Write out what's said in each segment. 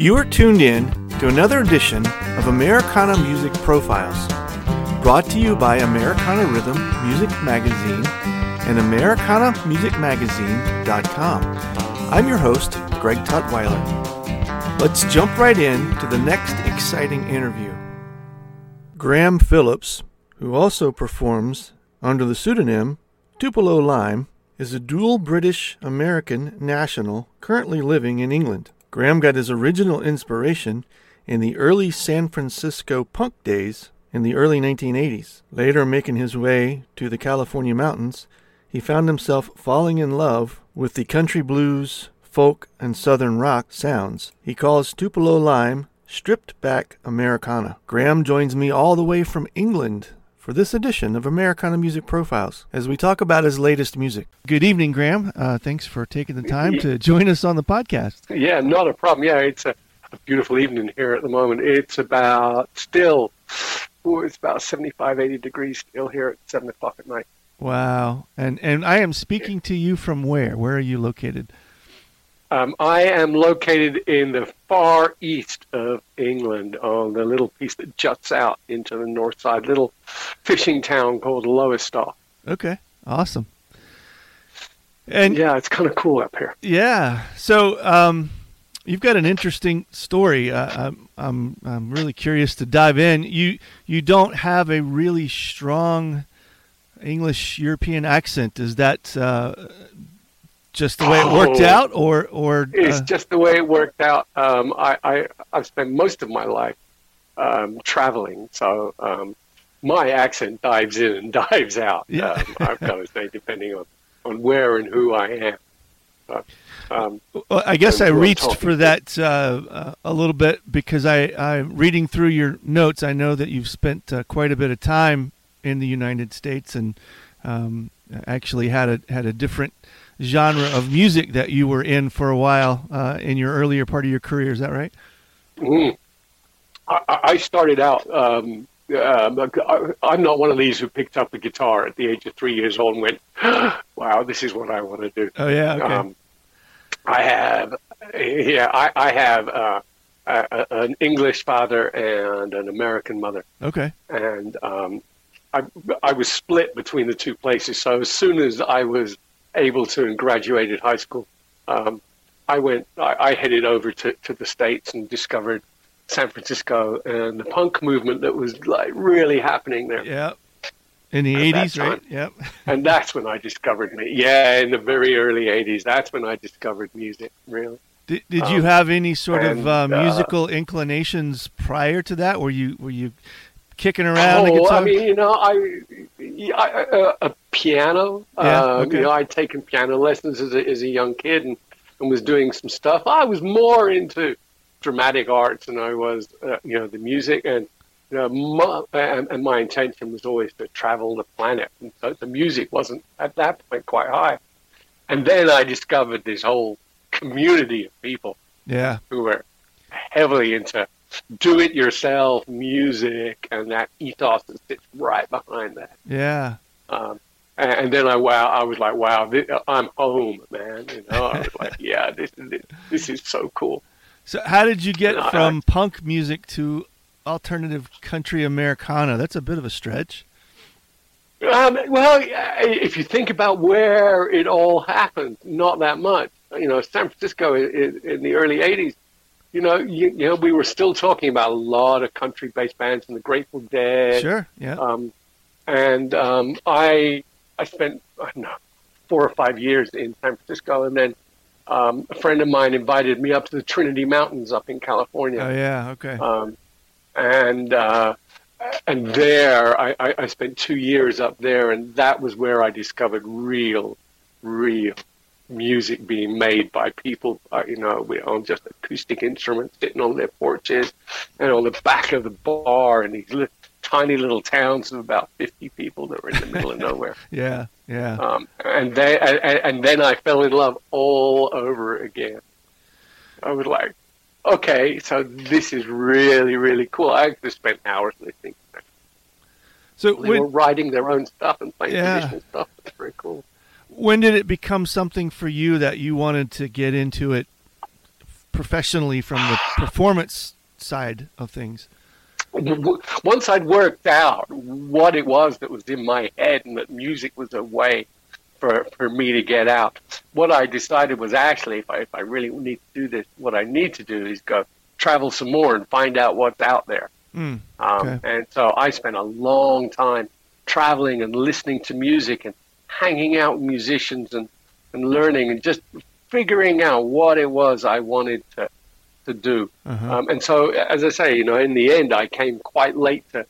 You are tuned in to another edition of Americana Music Profiles, brought to you by Americana Rhythm Music Magazine and AmericanaMusicMagazine.com. I'm your host, Greg Tutwiler. Let's jump right in to the next exciting interview. Gram Phillips, who also performs under the pseudonym Tupelo Lime, is a dual British American national currently living in England. Gram got his original inspiration in the early San Francisco punk days in the early 1980s. Later, making his way to the California mountains, he found himself falling in love with the country blues, folk, and southern rock sounds. He calls Tupelo Lime stripped back Americana. Gram joins me all the way from England for this edition of Americana Music Profiles as we talk about his latest music. Good evening, Gram. Uh, thanks for taking the time to join us on the podcast. Yeah, not a problem. Yeah, it's a, a beautiful evening here at the moment. It's about still, it's about 75, 80 degrees still here at 7 o'clock at night. Wow. And, and I am speaking to you from where? Where are you located? Um, I am located in the far east of England on the little piece that juts out into the north side, little fishing town called Lowestoft. Okay, awesome. And yeah, it's kind of cool up here. Yeah. So um, you've got an interesting story. Uh, I'm, I'm I'm really curious to dive in. You you don't have a really strong English European accent. Is that uh, just the way it worked Oh. out, or or It's uh, just the way it worked out. Um, I, I I've spent most of my life um, traveling, so um, my accent dives in and dives out. Yeah. Um, I've got to say, depending on, on where and who I am. So, um, Well, I guess I reached for that uh, uh, a little bit because I, I'm reading through your notes. I know that you've spent uh, quite a bit of time in the United States and um, actually had a had a different genre of music that you were in for a while uh, in your earlier part of your career. Is that right? mm. I, I started out. Um, um, I- I'm not one of these who picked up a guitar at the age of three years old and went, "Wow, this is what I want to do." Oh yeah. Okay. Um, I have, yeah, I, I have uh, a, a, an English father and an American mother, okay. and um, I, I was split between the two places. So as soon as I was able to and graduated high school, um, I went, I, I headed over to, to the states and discovered San Francisco and the punk movement that was like really happening there. Yeah. In the At 80s, right? Yep. And that's when I discovered me. Yeah, in the very early '80s, that's when I discovered music. Really. Did, did you Um, have any sort of and, uh, uh, musical inclinations prior to that? Were you were you kicking around oh? I mean, you know, I, I uh, a piano. Yeah, um, okay. You know, I'd taken piano lessons as a, as a young kid and, and was doing some stuff. I was more into dramatic arts than I was, uh, you know, the music. And you know, my, and, and my intention was always to travel the planet. And so the music wasn't at that point quite high. And then I discovered this whole community of people yeah. who were heavily into do-it-yourself music and that ethos that sits right behind that. Yeah. Um, and, and then I wow, I was like, wow, this, I'm home, man. You know, I was like, yeah, this is this, this is so cool. So how did you get I- from punk music to alternative country Americana? That's a bit of a stretch. Um, well, if you think about where it all happened, not that much. You know, San Francisco in, in the early '80s. You know, you, you know, we were still talking about a lot of country-based bands and the Grateful Dead. Sure. Yeah. Um, and um, I I spent I don't know four or five years in San Francisco, and then um, a friend of mine invited me up to the Trinity Mountains up in California, oh yeah. Okay. um, and uh, and there I, I, I spent two years up there, and that was where I discovered real, real music being made by people, uh, you know, with, on just acoustic instruments sitting on their porches and on the back of the bar in these li- tiny little towns of about 50 people that were in the middle of nowhere. Yeah, yeah. Um, and, they, and, and then I fell in love all over again. I was like, okay, so this is really, really cool. I just spent hours listening. So They when, were writing their own stuff and playing Yeah. traditional stuff. It's very cool. When did it become something for you that you wanted to get into it professionally from the performance side of things? once I'd worked out what it was that was in my head and that music was a way for, for me to get out, what I decided was actually, if I, if I really need to do this, what I need to do is go travel some more and find out what's out there. Mm, Um, And so I spent a long time traveling and listening to music and hanging out with musicians and, and learning and just figuring out what it was I wanted to, to do. uh-huh. Um, and so, as I say, you know, in the end, I came quite late to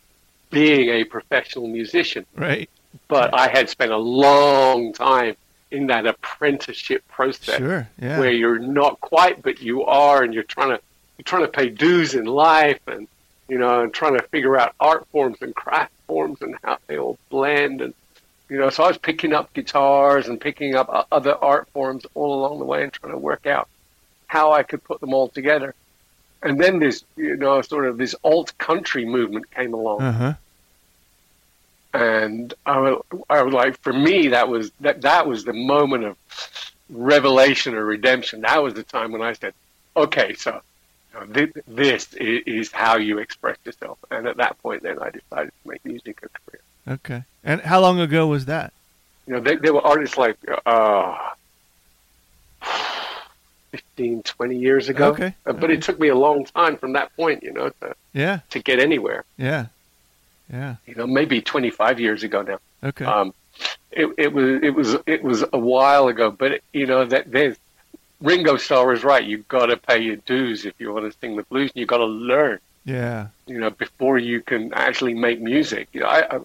being a professional musician, right. but I had spent a long time in that apprenticeship process Sure. Yeah. where you're not quite, but you are, and you're trying to you're trying to pay dues in life, and you know, and trying to figure out art forms and craft forms and how they all blend, and you know, so I was picking up guitars and picking up other art forms all along the way and trying to work out how I could put them all together. And then this, you know, sort of this alt country movement came along Uh-huh. and I was, I was like, for me, that was that that was the moment of revelation or redemption. That was the time when I said, okay, so you know, thi- this is, is how you express yourself. And at that point, then I decided to make music a career. Okay. And how long ago was that? You know, they, there were artists like uh, 15, 20 years ago. Okay, Uh, But okay. it took me a long time from that point, you know, to, Yeah. to get anywhere. Yeah. Yeah. You know, maybe 25 years ago now. Okay. Um, it, it was it was it was a while ago, but you know that there's Ringo Starr was right. You've got to pay your dues if you want to sing the blues, and you've got to learn. yeah. You know before you can actually make music. You know, I I,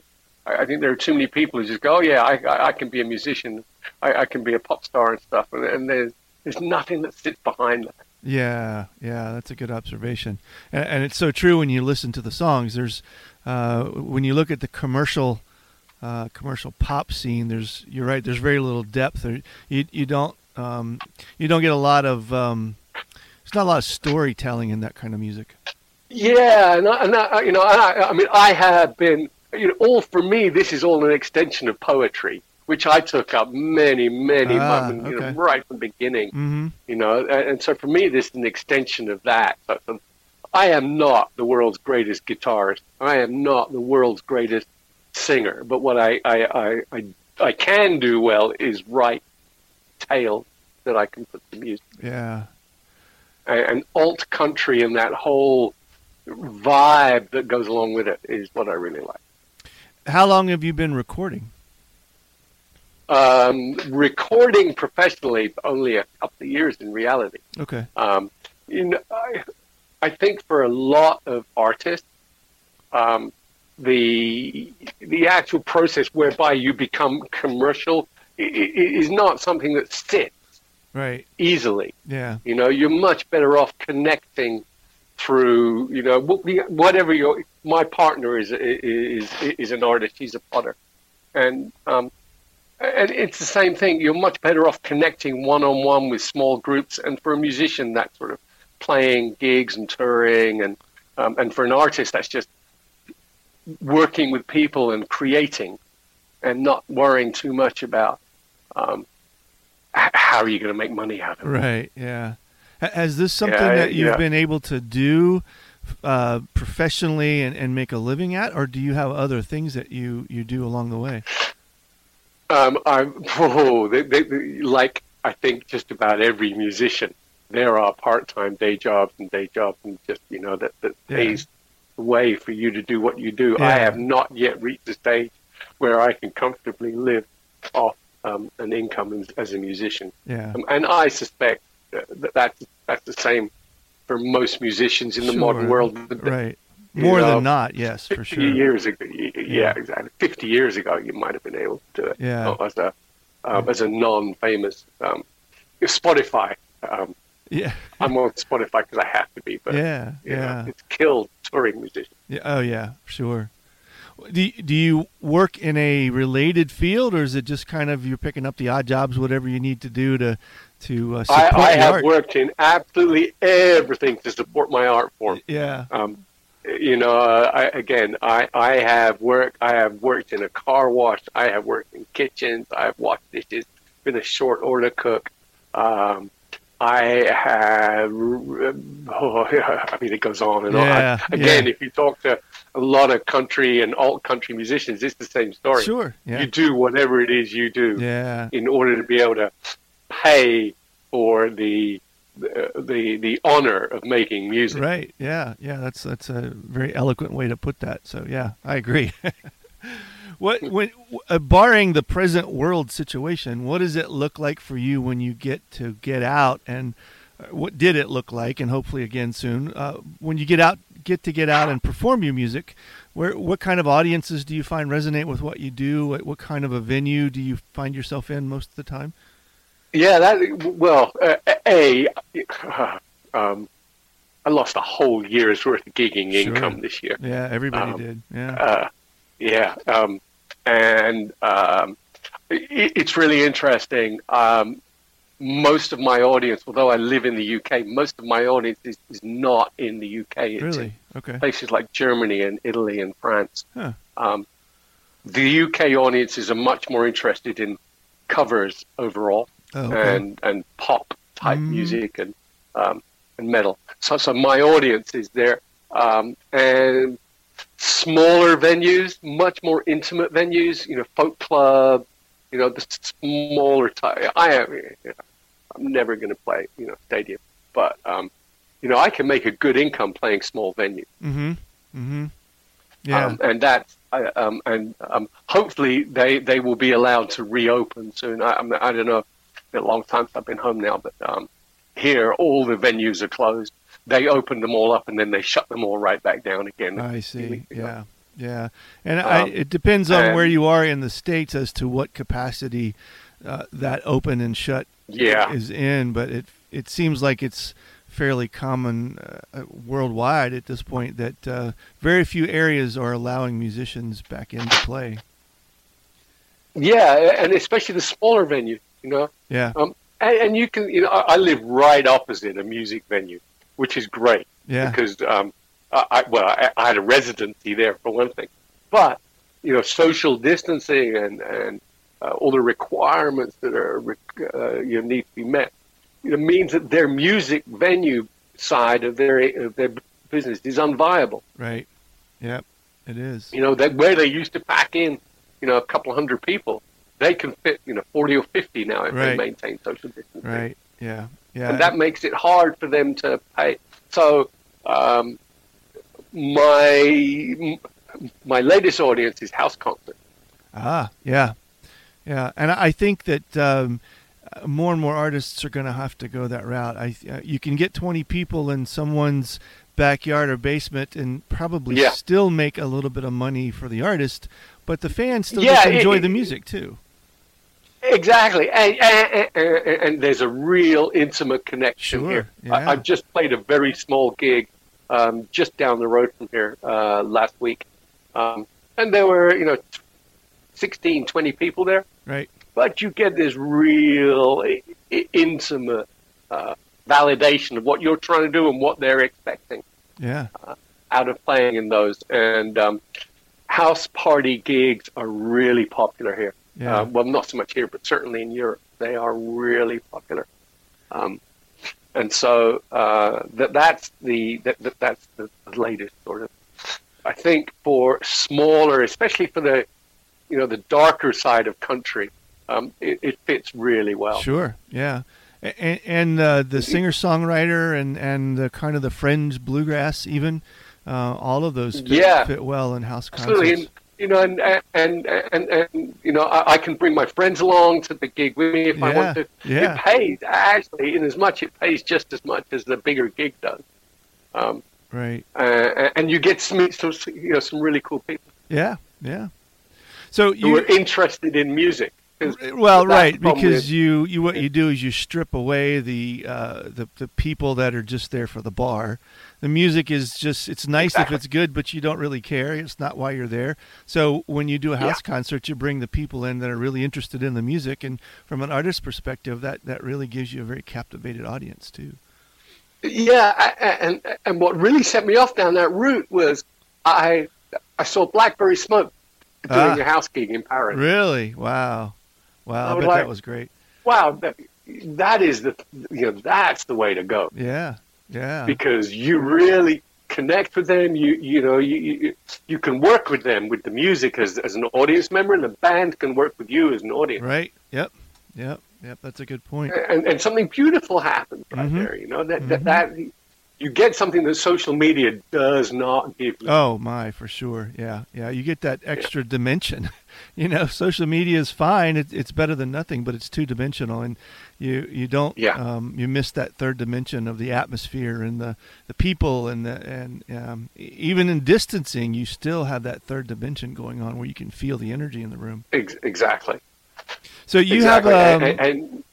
I think there are too many people who just go, oh yeah, I I, I can be a musician, I, I can be a pop star and stuff, and, and there's there's nothing that sits behind that. Yeah, yeah, that's a good observation, and, and it's so true when you listen to the songs. There's uh, when you look at the commercial uh, commercial pop scene. There's you're right. There's very little depth. There, you you don't um, you don't get a lot of um, there's not a lot of storytelling in that kind of music. Yeah, and, I, and I, you know, I, I mean, I have been, you know, all for me, this is all an extension of poetry, which I took up many, many Ah, months, you know, right from the beginning. Mm-hmm. you know and, and so for me this is an extension of that but um, i am not the world's greatest guitarist i am not the world's greatest singer but what i i i, I, I can do well is write tales that i can put to music Yeah. and alt country and that whole vibe that goes along with it is what i really like How long have you been recording? um, recording professionally only a couple of years in reality Okay. Um, you know, I, I think for a lot of artists, um, the the actual process whereby you become commercial is not something that sits Right. easily. Yeah. You know, you're much better off connecting through. You know, whatever your my partner is is is an artist. He's a potter, and um, and it's the same thing. You're much better off connecting one on one with small groups, and for a musician, that sort of playing gigs and touring, and um, and for an artist, that's just working with people and creating, and not worrying too much about um, how are you going to make money out of it. Right. Yeah. Ha- Has this something Yeah, that you've yeah. been able to do uh, professionally and, and make a living at, or do you have other things that you, you do along the way? Um, I'm, oh, they, they, they- like I think just about every musician, there are part-time day jobs and day jobs and just you know that that Yeah. pays the way for you to do what you do. I have not yet reached the stage where I can comfortably live off um, an income as, as a musician, Yeah. um, and I suspect that that that's, the same for most musicians in the Sure. modern world. Right. More know, than not, yes, for 50 sure. years ago, yeah, Yeah. exactly. Fifty years ago, you might have been able to do it Yeah. uh, as a um, as a non-famous um, Spotify. Um, Yeah. I'm on Spotify because I have to be, but Yeah. you know, Yeah. it's killed touring musicians. Yeah. Oh yeah. Sure. Do you, do you work in a related field, or is it just kind of you're picking up the odd jobs, whatever you need to do to to uh, I, support I the have art? worked in absolutely everything to support my art form. Yeah. Um, you know, uh, I, again, I, I have worked. I have worked in a car wash. I have worked in kitchens. I have washed dishes. Been a short order cook. Um, I have. Oh, I mean, it goes on and Yeah, on. Again, yeah. if you talk to a lot of country and alt country musicians, it's the same story. Sure. Yeah. You do whatever it is you do Yeah. in order to be able to pay for the the the, the honor of making music. Right. Yeah. Yeah. That's that's a very eloquent way to put that. So yeah, I agree. what when uh, barring the present world situation, what does it look like for you when you get to get out and uh, what did it look like and hopefully again soon uh, when you get out get to get out and perform your music where what kind of audiences do you find resonate with what you do what, what kind of a venue do you find yourself in most of the time Yeah, that well, uh, a um, I lost a whole year's worth of gigging Sure. income this year. yeah everybody Um, did yeah Uh, yeah, um, and um, it, it's really interesting. Um, most of my audience, although I live in the UK, most of my audience is, is not in the UK. It's really okay places like Germany and Italy and France. Huh. Um, the UK audiences are much more interested in covers overall oh, okay. and and pop type Mm. music and um, and metal. So so my audience is there, um, and smaller venues, much more intimate venues. You know, folk club. You know, the smaller type. I am. You know, I'm never going to play. You know, stadium, but um, you know, I can make a good income playing small venues. Mm-hmm. Mm-hmm. Yeah. Um, and that, I- um, and um, hopefully they, they will be allowed to reopen soon. I, I don't know. It's been a long time since I've been home now, but um, here all the venues are closed. They opened them all up and then they shut them all right back down again. I see. Yeah. Yeah. And I, Um, it depends on and- where you are in the states as to what capacity uh, that open and shut Yeah. is in, but it it seems like it's fairly common uh, worldwide at this point that uh, very few areas are allowing musicians back into play. Yeah, and especially the smaller venue, you know. Yeah. Um, and, and you can, you know, I, I live right opposite a music venue, which is great. Yeah. because um, I, well, I, I had a residency there for one thing, but you know, social distancing and and uh, all the requirements that are uh, you know, need to be met, you know, means that their music venue side of their of their business is unviable. Right. Yep. It is. You know, that where they used to pack in, you know, a couple hundred people, they can fit you know forty or fifty now if Right. they maintain social distancing Right. Yeah. Yeah. and that makes it hard for them to pay. So, um, my my latest audience is house concert. Ah, yeah, yeah, and I think that um, more and more artists are going to have to go that route. I uh, you can get twenty people in someone's backyard or basement and probably Yeah. still make a little bit of money for the artist, but the fans still Yeah, it- enjoy it- the music too. Exactly, and, and, and, and there's a real intimate connection Sure, here. yeah. I, I've just played a very small gig um, just down the road from here uh, last week, um, and there were you know 16, 20 people there. Right. but you get this real i- intimate uh, validation of what you're trying to do and what they're expecting Yeah. out of playing in those. And um, house party gigs are really popular here. Yeah. Uh, well, not so much here, but certainly in Europe, they are really popular. Um, and so uh, that that's the that, that that's the latest sort of. I think for smaller, especially for the you know the darker side of country, um, it, it fits really well. Sure. Yeah. And, and uh, the singer songwriter and and the kind of the fringe bluegrass even uh, all of those fit, Yeah. fit well in house Absolutely, concerts. and you know, and and and, and you know, I, I can bring my friends along to the gig with me if I want to. Yeah. It pays actually, in as much it pays just as much as the bigger gig does. Um, Right. uh, and you get to meet some, you know, some really cool people Yeah. Yeah. So you were interested in music. Well, right, because you, you what you do is you strip away the, uh, the the people that are just there for the bar. The music is just it's nice exactly. if it's good, but you don't really care. It's not why you're there. So when you do a house yeah. concert, you bring the people in that are really interested in the music, and from an artist's perspective, that that really gives you a very captivated audience too. Yeah, and and what really set me off down that route was I I saw Blackberry Smoke doing ah, a house gig in Paris. Really? Wow. Wow, I, I bet like, that was great. Wow, that, that is the you know that's the way to go. Yeah, yeah. Because you really connect with them. You you know you you, you can work with them with the music as as an audience member, and the band can work with you as an audience. Right. Yep. Yep. Yep. That's a good point. And and something beautiful happens right mm-hmm. there. You know that, mm-hmm. that that you get something that social media does not give you. Oh my, for sure. Yeah, yeah. You get that extra yeah. dimension. you know, social media is fine. It, it's better than nothing, but it's two dimensional, and you you don't. Yeah. Um, you miss that third dimension of the atmosphere and the the people and the and um, even in distancing, you still have that third dimension going on where you can feel the energy in the room. exactly. So you exactly. have um, and, and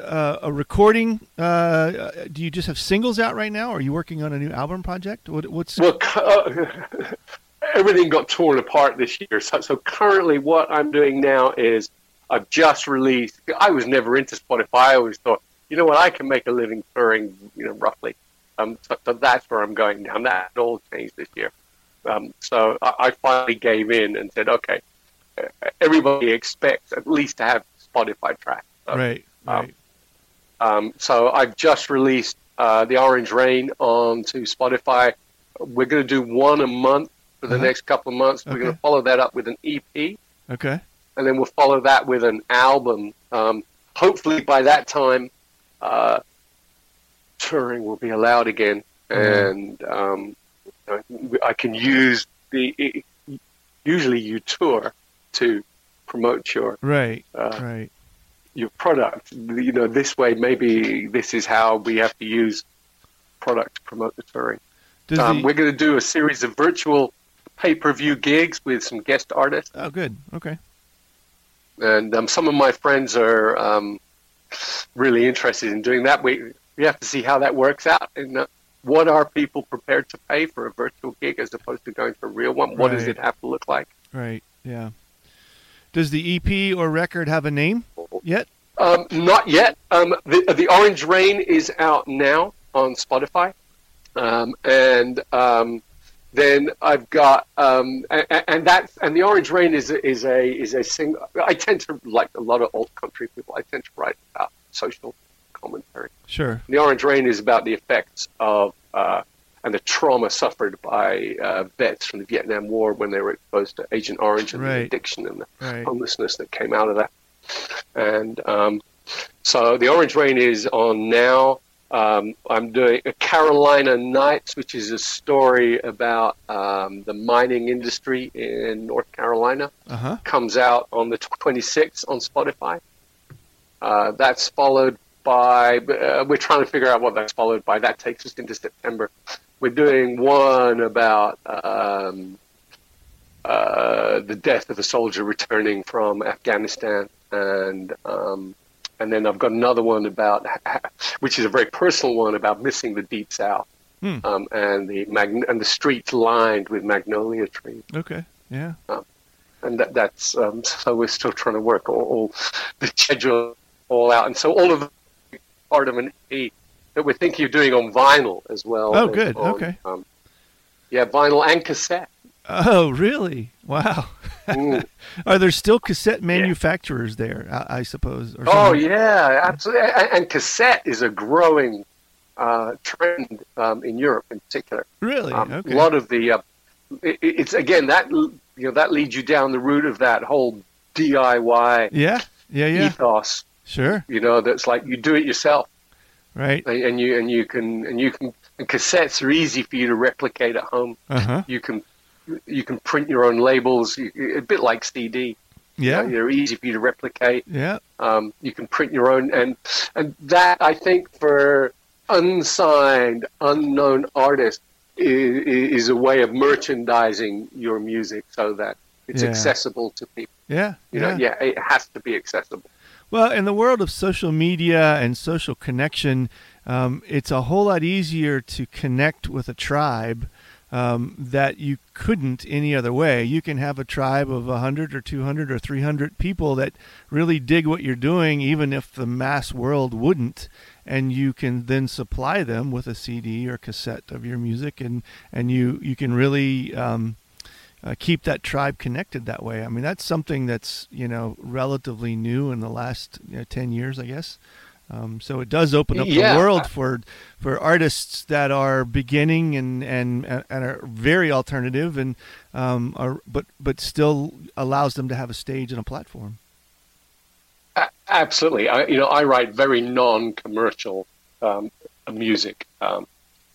uh, a recording? Uh, do you just have singles out right now? Or are you working on a new album project? What, what's well, uh, everything got torn apart this year. So, so currently, what I'm doing now is I've just released. I was never into Spotify. I always thought, you know what, I can make a living touring, you know, roughly. Um, so, so that's where I'm going down. That all changed this year. Um, so I, I finally gave in and said, okay, everybody expects at least to have Spotify tracks. So, right. Right. Um, so I've just released uh, the Orange Rain onto Spotify. We're going to do one a month for the uh-huh. next couple of months. We're going to follow that up with an EP. Okay. And then we'll follow that with an album. Um, hopefully by that time, uh, touring will be allowed again, mm-hmm. and um, I can use the. Usually, you tour to promote your right, uh, right your product. You know, this way, maybe this is how we have to use product to promote the touring. Um, the... We're going to do a series of virtual pay-per-view gigs with some guest artists. Oh, good. Okay. And um, some of my friends are um, really interested in doing that. We we have to see how that works out. And uh, what are people prepared to pay for a virtual gig as opposed to going to a real one? What right. does it have to look like? Right. Yeah. Does the EP or record have a name yet? Um, not yet. Um, the, the Orange Rain is out now on Spotify, um, and um, then I've got um, and, and, that and the Orange Rain is is a is a single. I tend to like a lot of old country people. I tend to write about social commentary. Sure. The Orange Rain is about the effects of uh, and the trauma suffered by uh, vets from the Vietnam War when they were exposed to Agent Orange and right. the addiction and the right. homelessness that came out of that. And um, so the Orange Rain is on now. Um, I'm doing a Carolina Nights, which is a story about um, the mining industry in North Carolina. Uh-huh. Comes out on the 26th on Spotify. Uh, that's followed by, uh, we're trying to figure out what that's followed by. That takes us into September we're doing one about um, uh, the death of a soldier returning from Afghanistan, and um, and then I've got another one about, which is a very personal one about missing the deep south, hmm. um, and the mag- and the streets lined with magnolia trees. Okay, yeah. Um, and that, that's um, so we're still trying to work all, all the schedule all out, and so all of part of an eight that we're thinking of doing on vinyl as well. Oh, good. On, okay. Um, yeah, vinyl and cassette. Oh, really? Wow. Are there still cassette manufacturers yeah. there? I, I suppose. oh yeah, absolutely. And, and, cassette is a growing uh, trend um, in Europe, in particular. Really? Um, okay. A lot of the uh, it, it's again that you know that leads you down the route of that whole DIY. Yeah. Yeah. Yeah. Ethos. Sure. You know, that's like you do it yourself right? And you and you can and you can and cassettes are easy for you to replicate at home. Uh-huh. You can you can print your own labels, a bit like CD. Yeah, you know, they're easy for you to replicate. Yeah, um, you can print your own, and and that I think for unsigned, unknown artists is, is a way of merchandising your music, so that It's Yeah. accessible to people. Yeah, You yeah. know, yeah, it has to be accessible. Well, in the world of social media and social connection, um, it's a whole lot easier to connect with a tribe um, that you couldn't any other way. You can have a tribe of 100 or 200 or 300 people that really dig what you're doing, even if the mass world wouldn't. And you can then supply them with a CD or cassette of your music, and, and you, you can really um, uh, keep that tribe connected that way. I mean, that's something that's you know relatively new in the last you know, ten years, I guess. Um, so it does open up Yeah. the world for for artists that are beginning and and and are very alternative and um, are but but still allows them to have a stage and a platform. Absolutely. I, you know, I write very non-commercial um, music, um,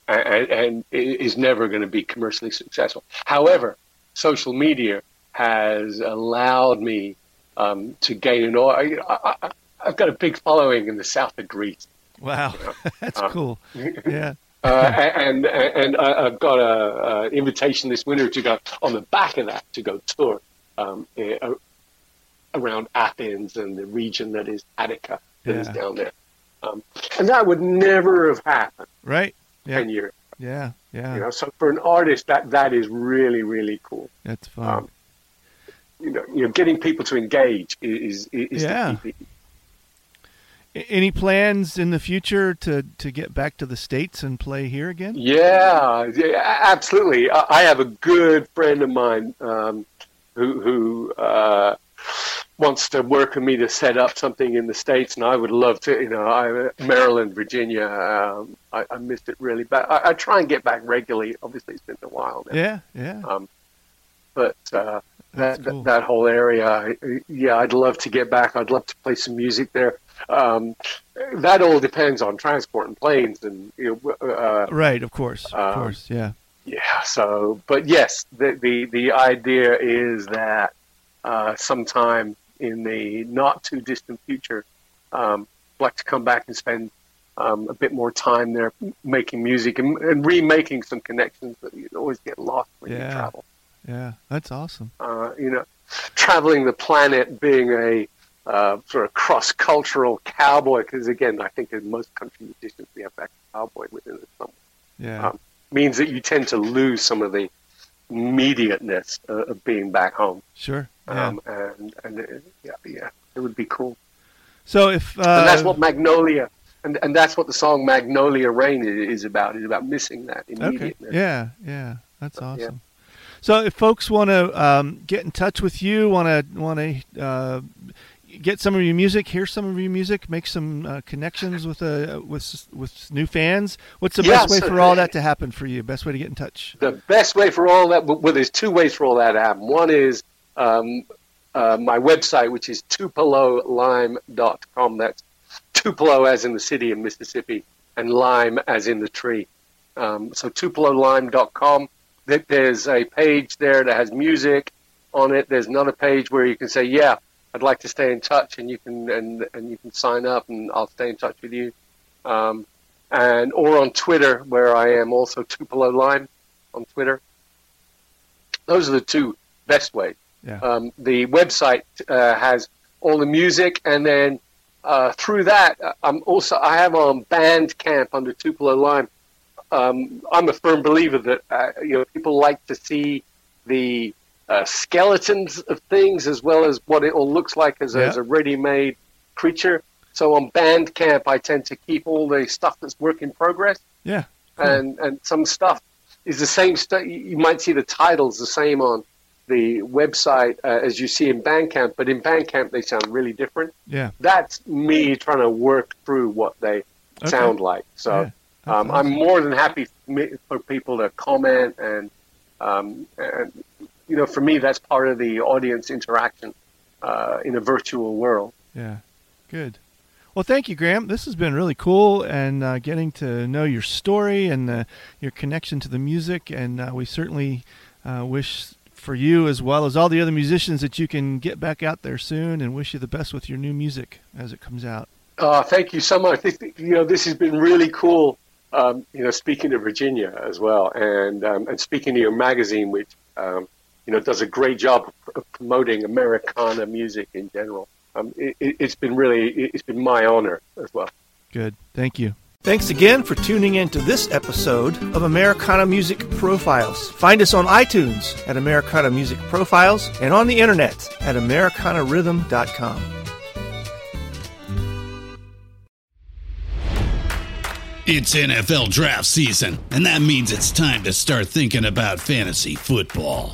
and, and it is never going to be commercially successful. However, social media has allowed me um, to gain an. au- I, I, I- I've got a big following in the south of Greece. Wow, that's Uh, cool. Yeah, Uh, and and I- I've got a, a invitation this winter to go on the back of that to go tour um, eh, around Athens and the region that is Attica that is Yeah. down there, um, and that would never have happened right. Yeah, ten years. yeah, yeah. You know, so for an artist, that that is really really cool. That's fun. Um, you know, you know, getting people to engage is is, is Yeah. the key thing. A- Any plans in the future to to get back to the states and play here again? Yeah, yeah, absolutely. I I have a good friend of mine um, who who uh, wants to work with me to set up something in the states, and I would love to. You know, I, Maryland, Virginia. Um, I, I missed it really bad. I, I try and get back regularly. Obviously, it's been a while now, Yeah, yeah. um, but uh, that, cool. that that whole area, yeah, I'd love to get back. I'd love to play some music there. Um, that all depends on transport and planes, and you know, uh, Right, of course, of um, course, yeah. yeah. So, but yes, the the the idea is that uh, sometime in the not too distant future, um, I'd like to come back and spend um, a bit more time there making music and, and remaking some connections that you always get lost when Yeah. you travel. Yeah, that's awesome. Uh, you know, traveling the planet, being a uh, sort of cross-cultural cowboy, because again, I think in most country musicians we have that cowboy within it somewhere Yeah, Um, means that you tend to lose some of the immediateness uh, of being back home. sure. Yeah. Um, and and uh, yeah, yeah, it would be cool. so if uh, and that's what Magnolia, and and that's what the song Magnolia Rain is, about. Is about missing that okay, yeah, yeah, that's Uh, yeah. awesome. So if folks want to um, get in touch with you, want to want to uh, get some of your music, hear some of your music, make some uh, connections with uh, with with new fans, what's the Yeah, best way so- for all that to happen for you? Best way to get in touch? The best way for all that, well, there's two ways for all that to happen. One is um, uh, my website, which is tupelolime.com. That's Tupelo as in the city of Mississippi, and lime as in the tree. Um, so tupelolime.com. Th- There's a page there that has music on it. There's another page where you can say, "Yeah, I'd like to stay in touch," and you can and and you can sign up, and I'll stay in touch with you. Um, and or on Twitter, where I am also Tupelo Lime on Twitter. Those are the two best ways. Yeah. Um, the website uh, has all the music, and then uh, through that, uh, I'm also I have on Bandcamp under Tupelo Lime. Um, I'm a firm believer that uh, you know people like to see the uh, skeletons of things as well as what it all looks like as, a, Yeah. as a ready-made creature. So on Bandcamp, I tend to keep all the stuff that's work in progress Yeah, and and some stuff is the same stuff. You might see the titles the same on the website uh, as you see in Bandcamp, but in Bandcamp they sound really different. yeah, That's me trying to work through what they Okay. sound like. So Yeah, um, I'm more than happy for people to comment and um, and you know for me that's part of the audience interaction uh, in a virtual world. Yeah, good. Well, thank you, Gram. This has been really cool, and uh, getting to know your story and uh, your connection to the music. And uh, we certainly uh, wish for you, as well as all the other musicians, that you can get back out there soon. And wish you the best with your new music as it comes out. Uh, thank you so much. This, you know, this has been really cool. Um, you know, speaking to Virginia as well, and um, and speaking to your magazine, which um, you know, does a great job of promoting Americana music in general. Um, it, has been really, it's been my honor as well. Good. Thank you. Thanks again for tuning in to this episode of Americana Music Profiles. Find us on iTunes at Americana Music Profiles and on the internet at AmericanaRhythm.com. It's NFL draft season, and that means it's time to start thinking about fantasy football.